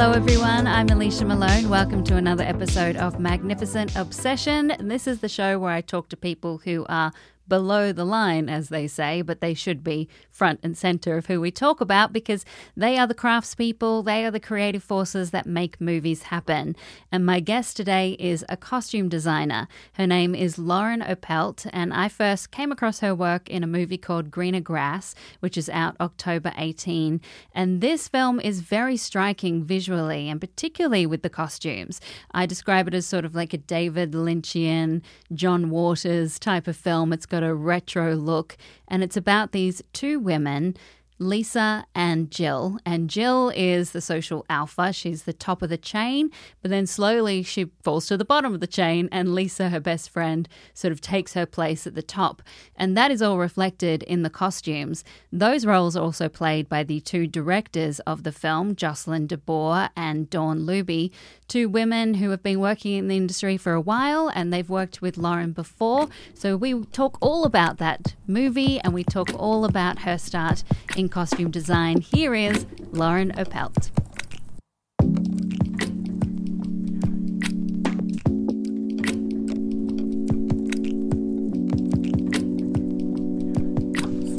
Hello, everyone. I'm Alicia Malone. Welcome to another episode of Magnificent Obsession. This is the show where I talk to people who are below the line, as they say, but they should be front and center of who we talk about because they are the craftspeople, they are the creative forces that make movies happen. And my guest today is a costume designer. Her name is Lauren Oppelt, and I first came across her work in a movie called Greener Grass, which is out October 18. And this film is very striking visually, and particularly with the costumes. I describe it as sort of like a David Lynchian, John Waters type of film. It's got got a retro look, and it's about these two women Lisa and Jill. And Jill is the social alpha. She's the top of the chain, but then slowly she falls to the bottom of the chain, and Lisa, her best friend, sort of takes her place at the top. And that is all reflected in the costumes. Those roles are also played by the two directors of the film, Jocelyn DeBoer and Dawn Luebbe, two women who have been working in the industry for a while, and they've worked with Lauren before. So we talk all about that movie, and we talk all about her start in costume design, here is Lauren Oppelt.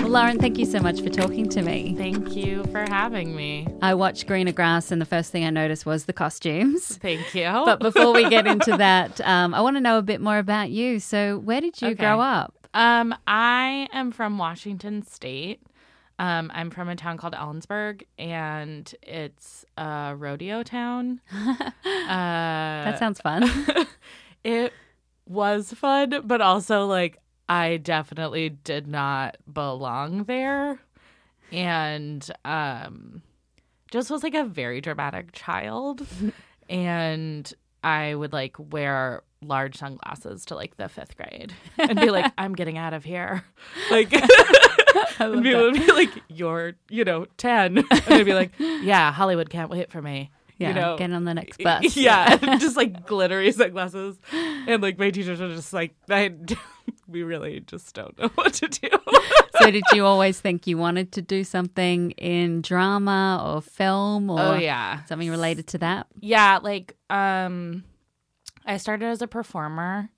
Lauren, thank you so much for talking to me. Thank you for having me. I watched Greener Grass, and the first thing I noticed was the costumes. Thank you. But before we get into that, um, I want to know a bit more about you. So, where did you okay. grow up? Um, I am from Washington State. Um, I'm from a town called Ellensburg, and it's a rodeo town. uh, that sounds fun. it was fun, but also like I definitely did not belong there, and um, just was like a very dramatic child, and I would like wear large sunglasses to like the fifth grade and be like, I'm getting out of here. Like and people would be like, You're, you know, ten. And they'd be like, Yeah, Hollywood can't wait for me. Yeah, you know, get on the next bus. Yeah, just like glittery sunglasses, and like my teachers were just like, I, "We really just don't know what to do." so, did you always think you wanted to do something in drama or film, or oh yeah, something related to that? Yeah, like um, I started as a performer,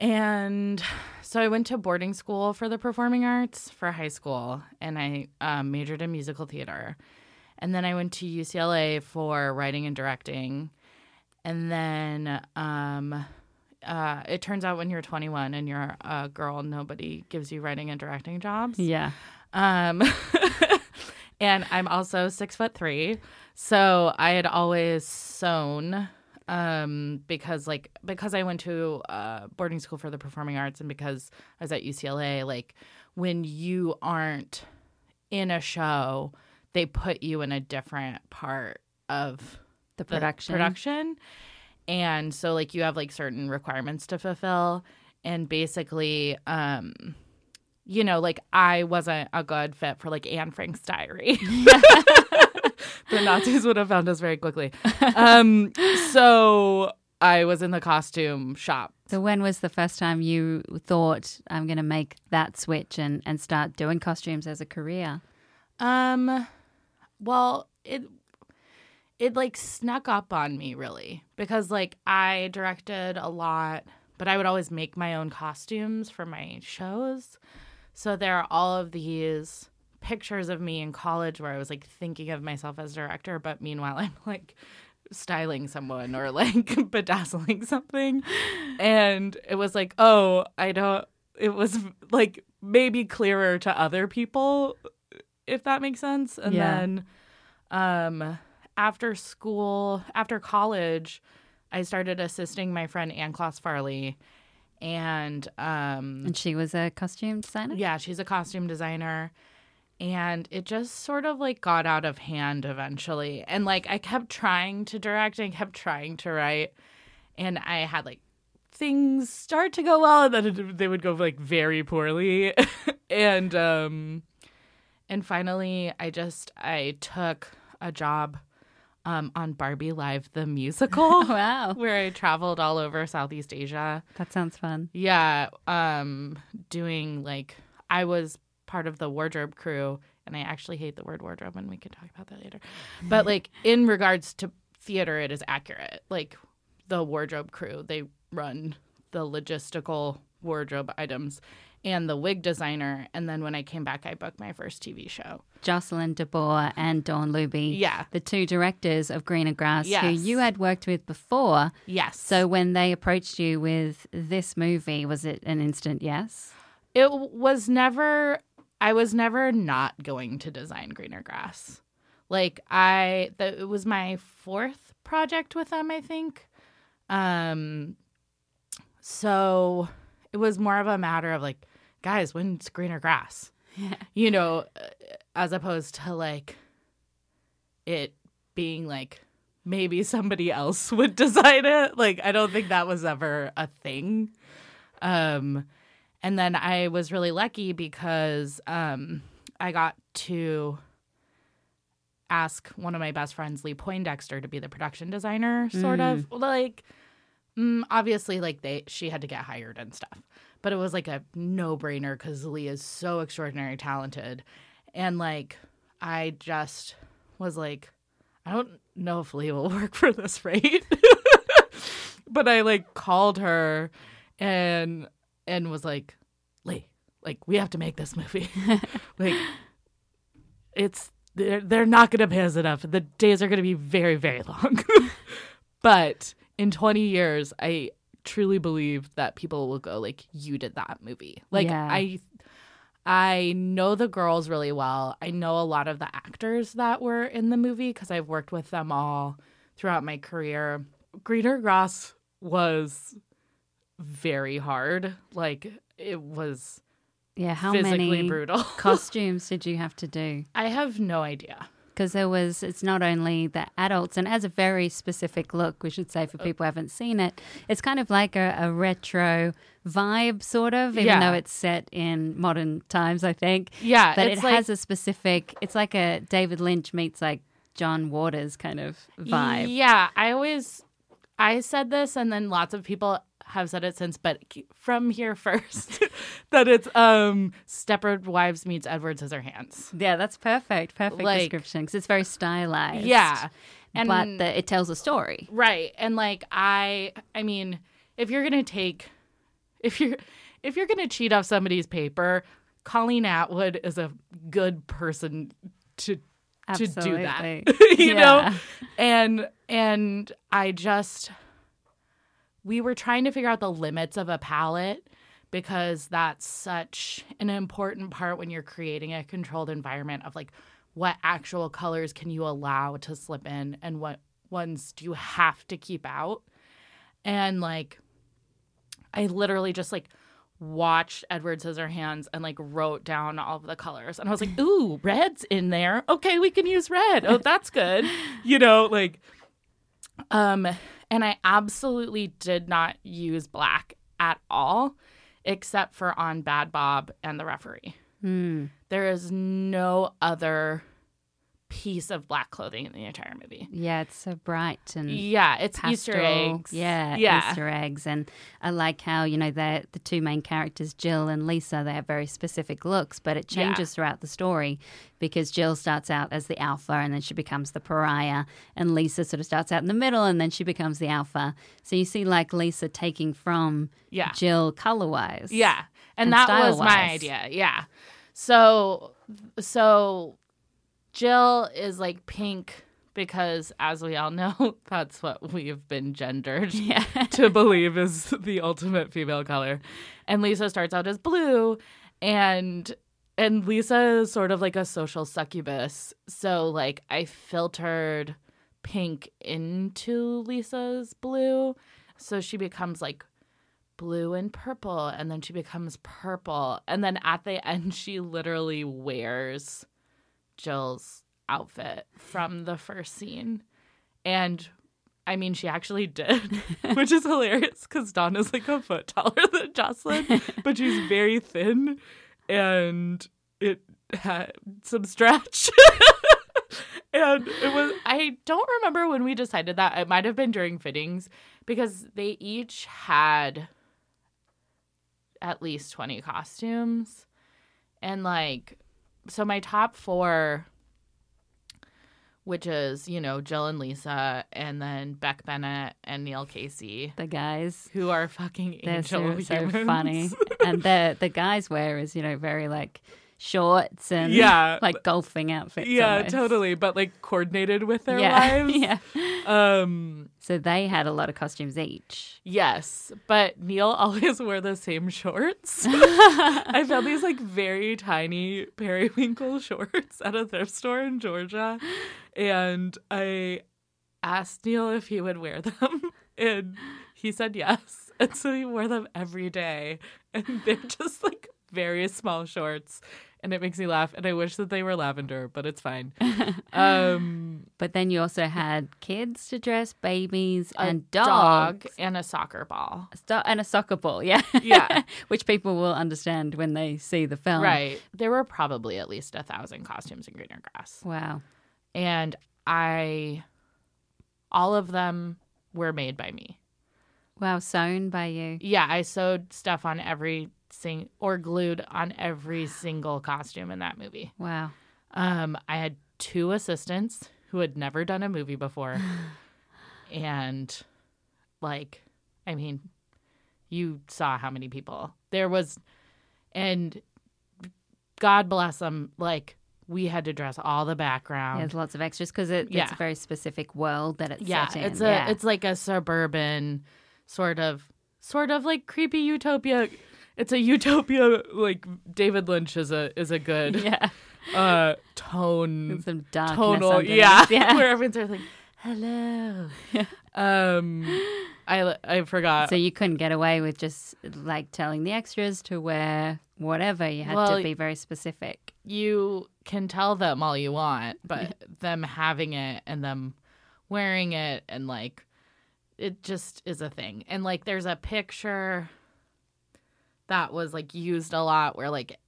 and so I went to boarding school for the performing arts for high school, and I um, majored in musical theater. And then I went to UCLA for writing and directing. And then um, uh, it turns out when you're 21 and you're a girl, nobody gives you writing and directing jobs. Yeah. Um, and I'm also six foot three. So I had always sewn um, because like because I went to uh, boarding school for the performing arts and because I was at UCLA, like when you aren't in a show, they put you in a different part of the production. The production. And so like you have like certain requirements to fulfill and basically um you know, like I wasn't a good fit for like Anne Frank's diary. the Nazis would have found us very quickly. Um, so I was in the costume shop. So when was the first time you thought I'm going to make that switch and and start doing costumes as a career? Um, well, it it like snuck up on me really because like I directed a lot, but I would always make my own costumes for my shows. So there are all of these pictures of me in college where I was like thinking of myself as director, but meanwhile I'm like styling someone or like bedazzling something. And it was like, oh, I don't, it was like maybe clearer to other people, if that makes sense. And yeah. then um, after school, after college, I started assisting my friend Ann Kloss Farley. And um, and she was a costume designer. Yeah, she's a costume designer and it just sort of like got out of hand eventually and like i kept trying to direct and kept trying to write and i had like things start to go well and then it, they would go like very poorly and um and finally i just i took a job um, on Barbie Live the musical. wow. Where I traveled all over Southeast Asia. That sounds fun. Yeah. Um, doing like I was part of the wardrobe crew, and I actually hate the word wardrobe, and we can talk about that later. But like in regards to theater, it is accurate. Like the wardrobe crew, they run the logistical wardrobe items and the wig designer. And then when I came back, I booked my first TV show. Jocelyn DeBoer and Dawn Luebbe. Yeah. The two directors of Greener Grass who you had worked with before. Yes. So when they approached you with this movie, was it an instant yes? it was never, I was never not going to design greener grass. Like I, the, it was my fourth project with them, I think. Um, so it was more of a matter of like, guys, when's greener grass? You know, uh, as opposed to like it being like maybe somebody else would design it. Like I don't think that was ever a thing. Um, and then I was really lucky because um, I got to ask one of my best friends, Lee Poindexter, to be the production designer, sort of like. Mm, obviously, like they, she had to get hired and stuff, but it was like a no-brainer because Lee is so extraordinarily talented, and like I just was like, I don't know if Lee will work for this rate, but I like called her and and was like, Lee, like we have to make this movie. like it's they're they're not gonna pay us enough. The days are gonna be very, very long. but in twenty years, I truly believe that people will go like, You did that movie. Like Yeah. I I know the girls really well. I know a lot of the actors that were in the movie because I've worked with them all throughout my career. Greener Grass was very hard. Like it was Yeah, how physically many brutal. costumes did you have to do? I have no idea. Because there was, it's not only the adults, and has a very specific look, we should say, for oh. people who haven't seen it. It's kind of like a, a retro vibe, sort of, even Yeah. though it's set in modern times, I think. Yeah, But it like- has a specific, it's like a David Lynch meets like John Waters kind of vibe. Yeah, I always I said this and then lots of people have said it since, but from here first that it's um Stepford Wives meets Edward Scissorhands. Yeah, that's perfect. Perfect Like- description because it's very stylized. Yeah. And but the, it tells a story. Right. And like I I mean, if you're going to take if you're if you're going to cheat off somebody's paper, Colleen Atwood is a good person to to do that. You Yeah. know? And and I just we were trying to figure out the limits of a palette because that's such an important part when you're creating a controlled environment of like what actual colors can you allow to slip in and what ones do you have to keep out. And like i literally just like watched edward scissorhands and like wrote down all of the colors. And i was like ooh red's in there. Okay we can use red. Oh that's good. You know like um and i absolutely did not use black at all except for on bad bob and the referee Hmm. there is no other piece of black clothing in the entire movie. Yeah, it's so bright and Yeah, it's Easter eggs. Yeah, yeah, Easter eggs. And I like how, you know, the the two main characters, Jill and Lisa, they have very specific looks, but it Yeah. changes throughout the story because Jill starts out as the alpha and then she becomes the pariah. And Lisa sort of starts out in the middle and then she becomes the alpha. So you see like Lisa taking from Yeah. Jill color wise. yeah, and, And that was my idea. Yeah, so so Jill is like pink because, as we all know, that's what we've been gendered Yeah. to believe is the ultimate female color. And Lisa starts out as blue and and Lisa is sort of like a social succubus. So like I filtered pink into Lisa's blue. So she becomes like blue and purple and then she becomes purple and then at the end she literally wears Jill's outfit from the first scene. And I mean, she actually did, which is hilarious because Donna's like a foot taller than Jocelyn, but she's very thin and it had some stretch. and it was, I don't remember when we decided that. It might have been during fittings because they each had at least 20 costumes. And like, so my top four, which is, you know, Jill and Lisa, and then Beck Bennett and Neil Casey, The guys. who are fucking They're so, so funny. and the the guys wear is, you know, very like shorts and Yeah. like golfing outfits. Yeah, almost. totally. But like coordinated with their yeah. lives. yeah. Um, So they had a lot of costumes each. yes, but Neil always wore the same shorts. I found these like very tiny periwinkle shorts at a thrift store in Georgia, and I asked Neil if he would wear them, and he said yes. And so he wore them every day, and they're just like very small shorts, and it makes me laugh. And I wish that they were lavender, but it's fine. Um, But then you also had kids to dress, babies, a and dog and a soccer ball. A and a soccer ball, yeah. Yeah. Which people will understand when they see the film. Right. There were probably at least a thousand costumes in Greener Grass. Wow. And I, all of them were made by me. Wow, sewn by you. Yeah, I sewed stuff on every sing or glued on every single costume in that movie. Wow. Um, I had two assistants who had never done a movie before. and like, I mean, you saw how many people there was and God bless them, like we had to dress all the background. There's lots of extras because it, Yeah. it's a very specific world that it's yeah, set in. it's a yeah. it's like a suburban sort of sort of like creepy utopia. It's a utopia like David Lynch is a is a good yeah. uh tone With some darkness tonal yeah, yeah. where everyone's sort of like hello um i i forgot So you couldn't get away with just like telling the extras to wear whatever. You had Well, to be very specific. you can tell them all you want but them having it and them wearing it and like it just is a thing and like there's a picture that was like used a lot where like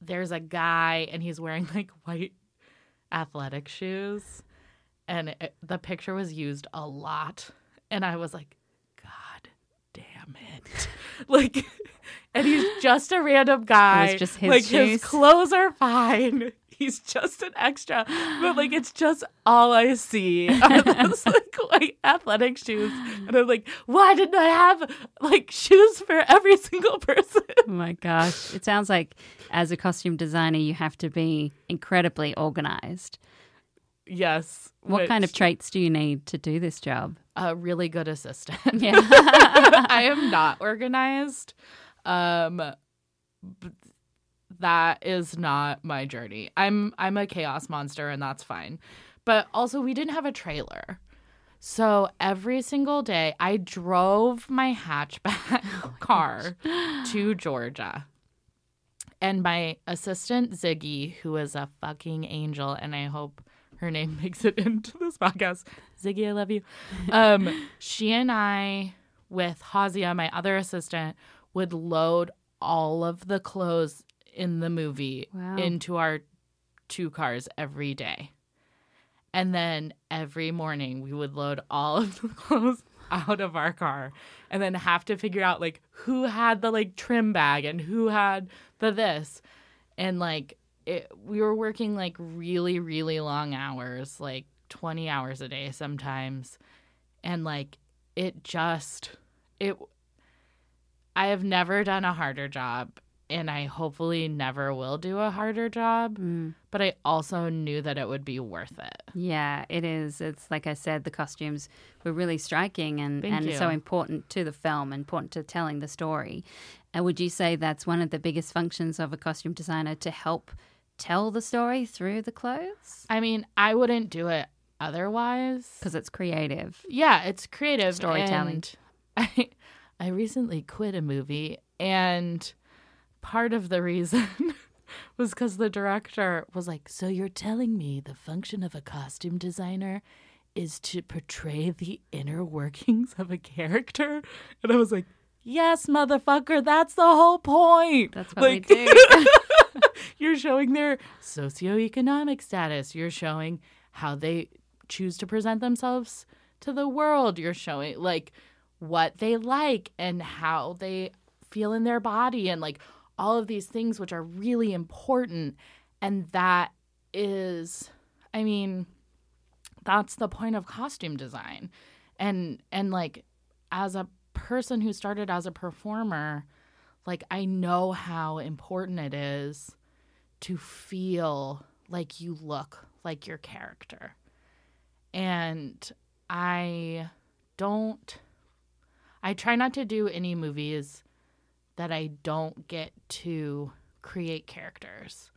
there's a guy and he's wearing like white athletic shoes. And it, the picture was used a lot. And i was like god damn it. Like and he's just a random guy It was just his like shoes. his clothes are fine he's just an extra but like it's just all i see are those like white athletic shoes and i'm like why didn't i have like shoes for every single person Oh my gosh. It sounds like as a costume designer, you have to be incredibly organized. yes What kind of traits do you need to do this job? a really good assistant Yeah. I am not organized. Um that is not my journey. I'm I'm a chaos monster and that's fine. But also we didn't have a trailer. So every single day I drove my hatchback car to Georgia. And my assistant Ziggy, who is a fucking angel, and I hope her name makes it into this podcast. Ziggy, I love you. Um, she and I, with Hazia, my other assistant, would load all of the clothes in the movie Wow. into our two cars every day. And then every morning we would load all of the clothes out of our car and then have to figure out like who had the like trim bag and who had the this. And like it, we were working like really, really long hours, like 20 hours a day sometimes. And like it just, it, I have never done a harder job and I hopefully never will do a harder job. Mm. But I also knew that it would be worth it. Yeah, it is. It's like I said, the costumes were really striking and, Thank and so important to the film, important to telling the story. And would you say that's one of the biggest functions of a costume designer to help tell the story through the clothes? I mean, I wouldn't do it otherwise. Because it's creative. Yeah, it's creative Storytelling. and I I recently quit a movie and part of the reason was because the director was like, So you're telling me the function of a costume designer is to portray the inner workings of a character? And I was like, Yes, motherfucker, that's the whole point. That's what like, we do. you're showing their socioeconomic status. You're showing how they choose to present themselves to the world. You're showing like what they like and how they feel in their body and like all of these things which are really important and that is I mean that's the point of costume design. And and like as a person who started as a performer, like I know how important it is to feel like you look like your character. And I don't I try not to do any movies that I don't get to create characters.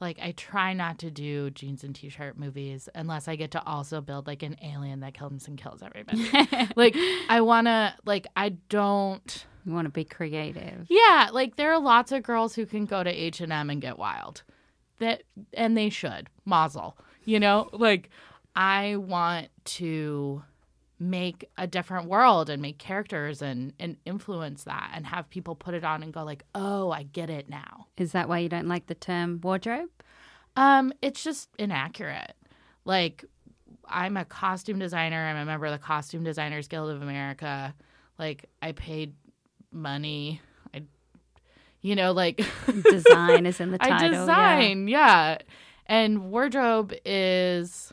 Like I try not to do jeans and t-shirt movies unless I get to also build like an alien that comes and kills everybody. like I want to like I don't You want to be creative. Yeah, like there are lots of girls who can go to H&M and get wild. That and they should. Mazel. You know, like I want to make a different world and make characters and and influence that and have people put it on and go like, "Oh, I get it now." Is that why you don't like the term wardrobe? Um, it's just inaccurate. Like I'm a costume designer. I'm a member of the Costume Designers Guild of America. Like I paid money. I you know, like Design is in the title. I yeah. design, yeah. And wardrobe is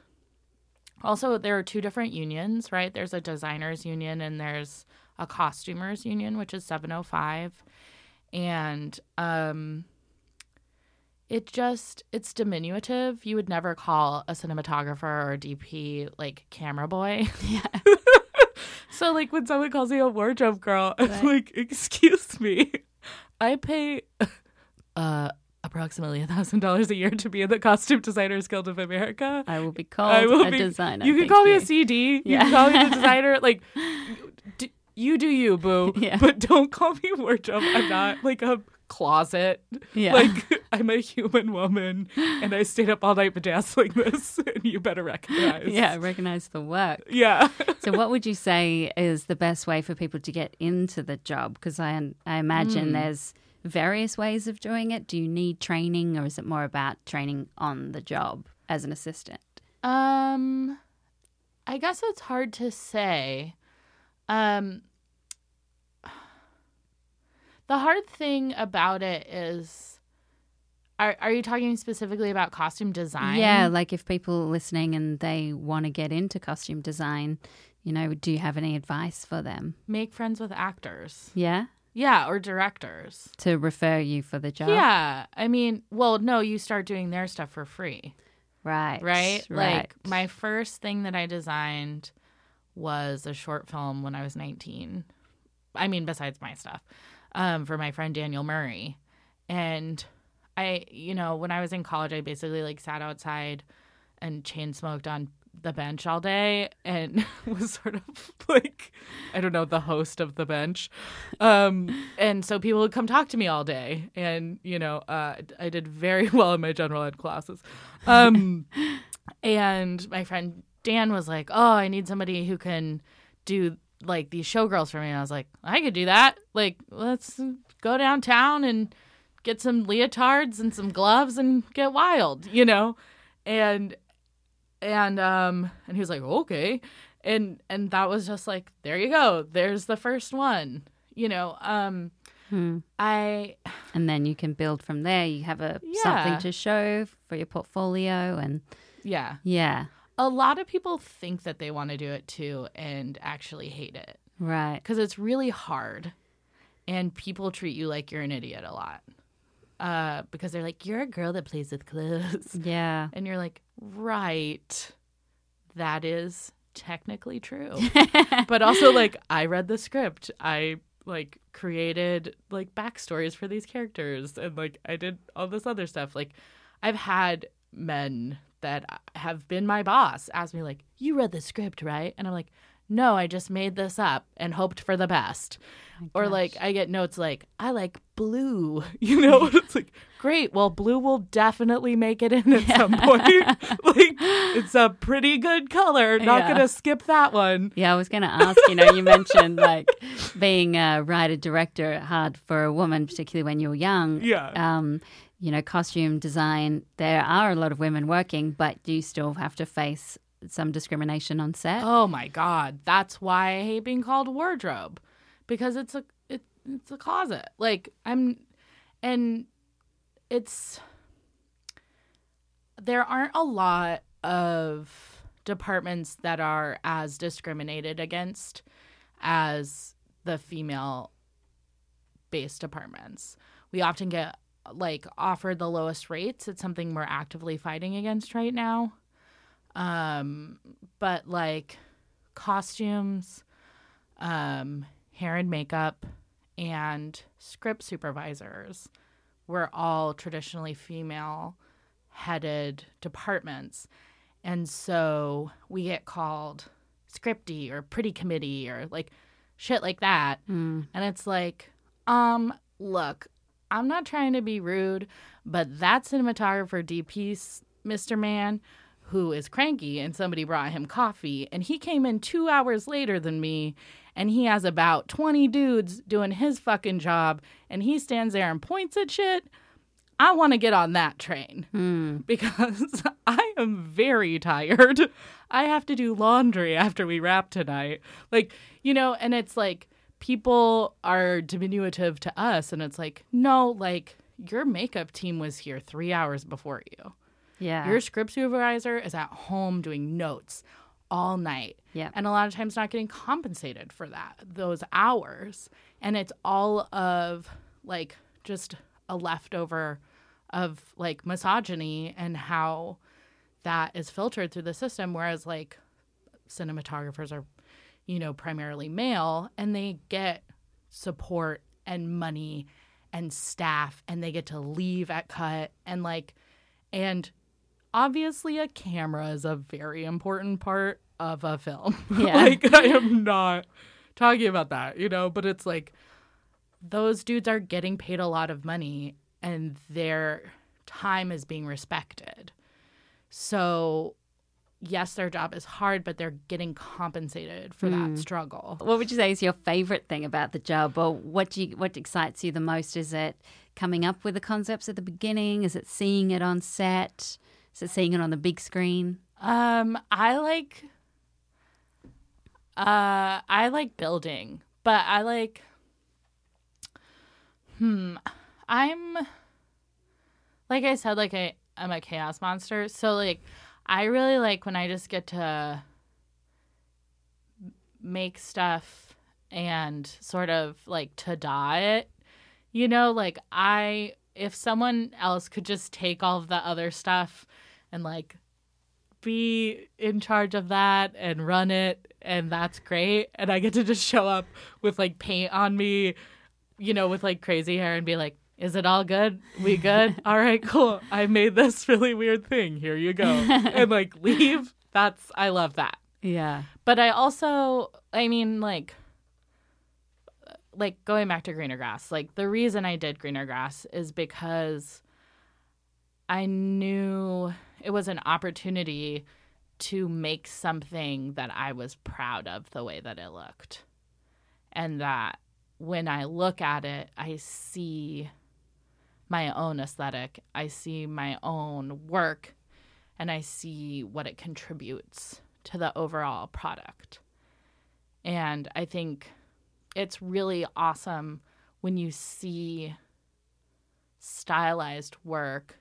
also there are two different unions, right? There's a designers union and there's a costumers union, which is 705. And um it just it's diminutive. You would never call a cinematographer or a DP like camera boy. Yeah. So like when someone calls me a wardrobe girl, I'm Right. like, excuse me, I pay uh approximately a thousand dollars a year to be in the Costume Designers Guild of America. I will be called I will a be- designer. You can call me a CD. You can call me the designer. Like, d- you do you, boo. Yeah. But don't call me wardrobe. I'm not like a closet. Yeah. Like I'm a human woman, and I stayed up all night bedazzling this, and you better recognize. yeah, recognize the work. Yeah. So, what would you say is the best way for people to get into the job? Because I, I imagine Hmm. there's various ways of doing it. Do you need training, or is it more about training on the job as an assistant? Um, I guess it's hard to say. Um, the hard thing about it is, are are you talking specifically about costume design? Yeah, like if people are listening and they want to get into costume design, you know, do you have any advice for them? make friends with actors. Yeah, Yeah, or directors. to refer you for the job. Yeah, I mean, well, no, you start doing their stuff for free. right, right? right. Like my first thing that I designed was a short film when I was 19. I mean, besides my stuff, um, for my friend Daniel Murray. And I, you know, when I was in college, I basically like sat outside and chain smoked on the bench all day and was sort of like I don't know the host of the bench. Um and so people would come talk to me all day and you know uh I did very well in my general ed classes. Um and my friend Dan was like oh I need somebody who can do like these showgirls for me. And I was like I could do that. Like let's go downtown and get some leotards and some gloves and get wild you know? And and um and he was like okay and and that was just like there you go there's the first one you know um Hmm. i And then you can build from there. You have a Yeah. something to show for your portfolio, and yeah yeah, a lot of people think that they want to do it too and actually hate it right. because it's really hard and people treat you like you're an idiot a lot uh because they're like you're a girl that plays with clothes Yeah. and you're like right. That is technically true. But also like i read the script. I like created like backstories for these characters and like i did all this other stuff. Like i've had men that have been my boss ask me like you read the script right? And i'm like no i just made this up and hoped for the best or like i get notes like i like blue you know it's like great well blue will definitely make it in at some point like it's a pretty good color not Yeah. gonna skip that one Yeah, I was going to ask. You know, you mentioned like being a writer director hard for a woman, particularly when you're young. Yeah. Um, you know, costume design. There are a lot of women working, but you still have to face some discrimination on set. Oh my god, that's why I hate being called wardrobe because it's a it, it's a closet. Like I'm and it's there aren't a lot of departments that are as discriminated against as the female based departments. We often get like offered the lowest rates. It's something we're actively fighting against right now. Um, but like costumes, um, hair and makeup, and script supervisors were all traditionally female headed departments. And so we get called scripty or pretty committee or like shit like that. Mm. And it's like, um, look, I'm not trying to be rude, but that cinematographer DP, Mr. Man, who is cranky and somebody brought him coffee and he came in two hours later than me and he has about 20 dudes doing his fucking job and he stands there and points at shit. I want to get on that train Mm. because I am very tired. I have to do laundry after we wrap tonight. Like, you know, and it's like people are diminutive to us, and it's like, no, like your makeup team was here three hours before you. Yeah. Your script supervisor is at home doing notes all night. Yeah. And a lot of times not getting compensated for that, those hours. And it's all of like just a leftover of like misogyny and how that is filtered through the system. Whereas like cinematographers are, you know, primarily male and they get support and money and staff and they get to leave at cut and like, and obviously a camera is a very important part of a film. Yeah. like I am not talking about that, you know, but it's like those dudes are getting paid a lot of money and their time is being respected. So yes, their job is hard, but they're getting compensated for that mm. struggle. What would you say is your favorite thing about the job, or what do you, what excites you the most? Is it coming up with the concepts at the beginning? Is it seeing it on set? Is it seeing it on the big screen? Um, I like uh I like building, but I like hmm I'm like I said like I I'm a chaos monster. So like I really like when I just get to make stuff and sort of like to die it. You know, like I if someone else could just take all of the other stuff and like be in charge of that and run it and that's great. And i get to just show up with like paint on me you know with like crazy hair and be like is it all good? We good? All right cool. I made this really weird thing. Here you go. And like leave. That's i love that. Yeah. but I also, I mean, like, like going back to greener grass. Like the reason I did greener grass is because I knew it was an opportunity to make something that I was proud of the way that it looked, and that when I look at it, I see my own aesthetic. I see my own work and I see what it contributes to the overall product. And I think it's really awesome when you see stylized work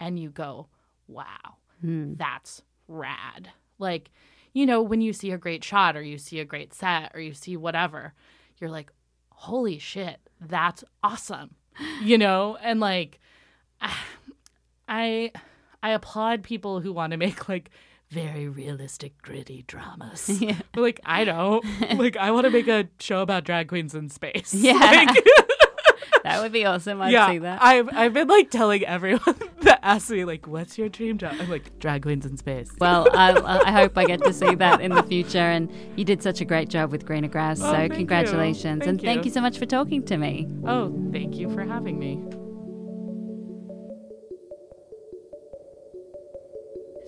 and you go, wow, hmm. that's rad. Like, you know, when you see a great shot or you see a great set or you see whatever, you're like, holy shit, that's awesome. You know, and like I I applaud people who want to make like very realistic, gritty dramas. Yeah. Like I don't. like I want to make a show about drag queens in space. Yeah. Like, That would be awesome. I'd yeah. see that. I've I've been like telling everyone asks me like, "What's your dream job?" I'm like, "Drag queens in space." well, I, I hope I get to see that in the future. And you did such a great job with Greener Grass. Oh, so thank you. congratulations. and Thank thank you. you so much for talking to me. oh, thank you for having me.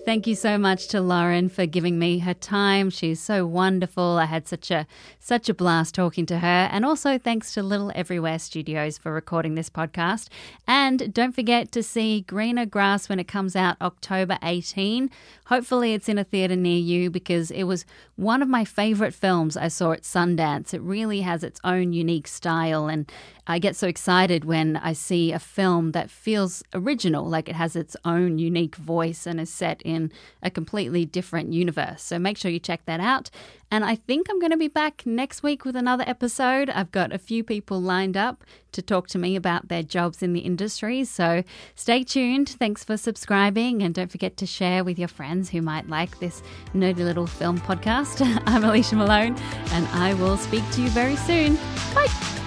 Thank you so much to Lauren for giving me her time. She's so wonderful. I had such a such a blast talking to her. And also thanks to Little Everywhere Studios for recording this podcast. And don't forget to see Greener Grass when it comes out October 18. Hopefully it's in a theater near you because it was one of my favorite films I saw at Sundance. It really has its own unique style and I get so excited when I see a film that feels original, like it has its own unique voice and is set in a completely different universe. So make sure you check that out. And I think I'm going to be back next week with another episode. I've got a few people lined up to talk to me about their jobs in the industry. So stay tuned. Thanks for subscribing. And don't forget to share with your friends who might like this nerdy little film podcast. I'm Alicia Malone, and I will speak to you very soon. Bye.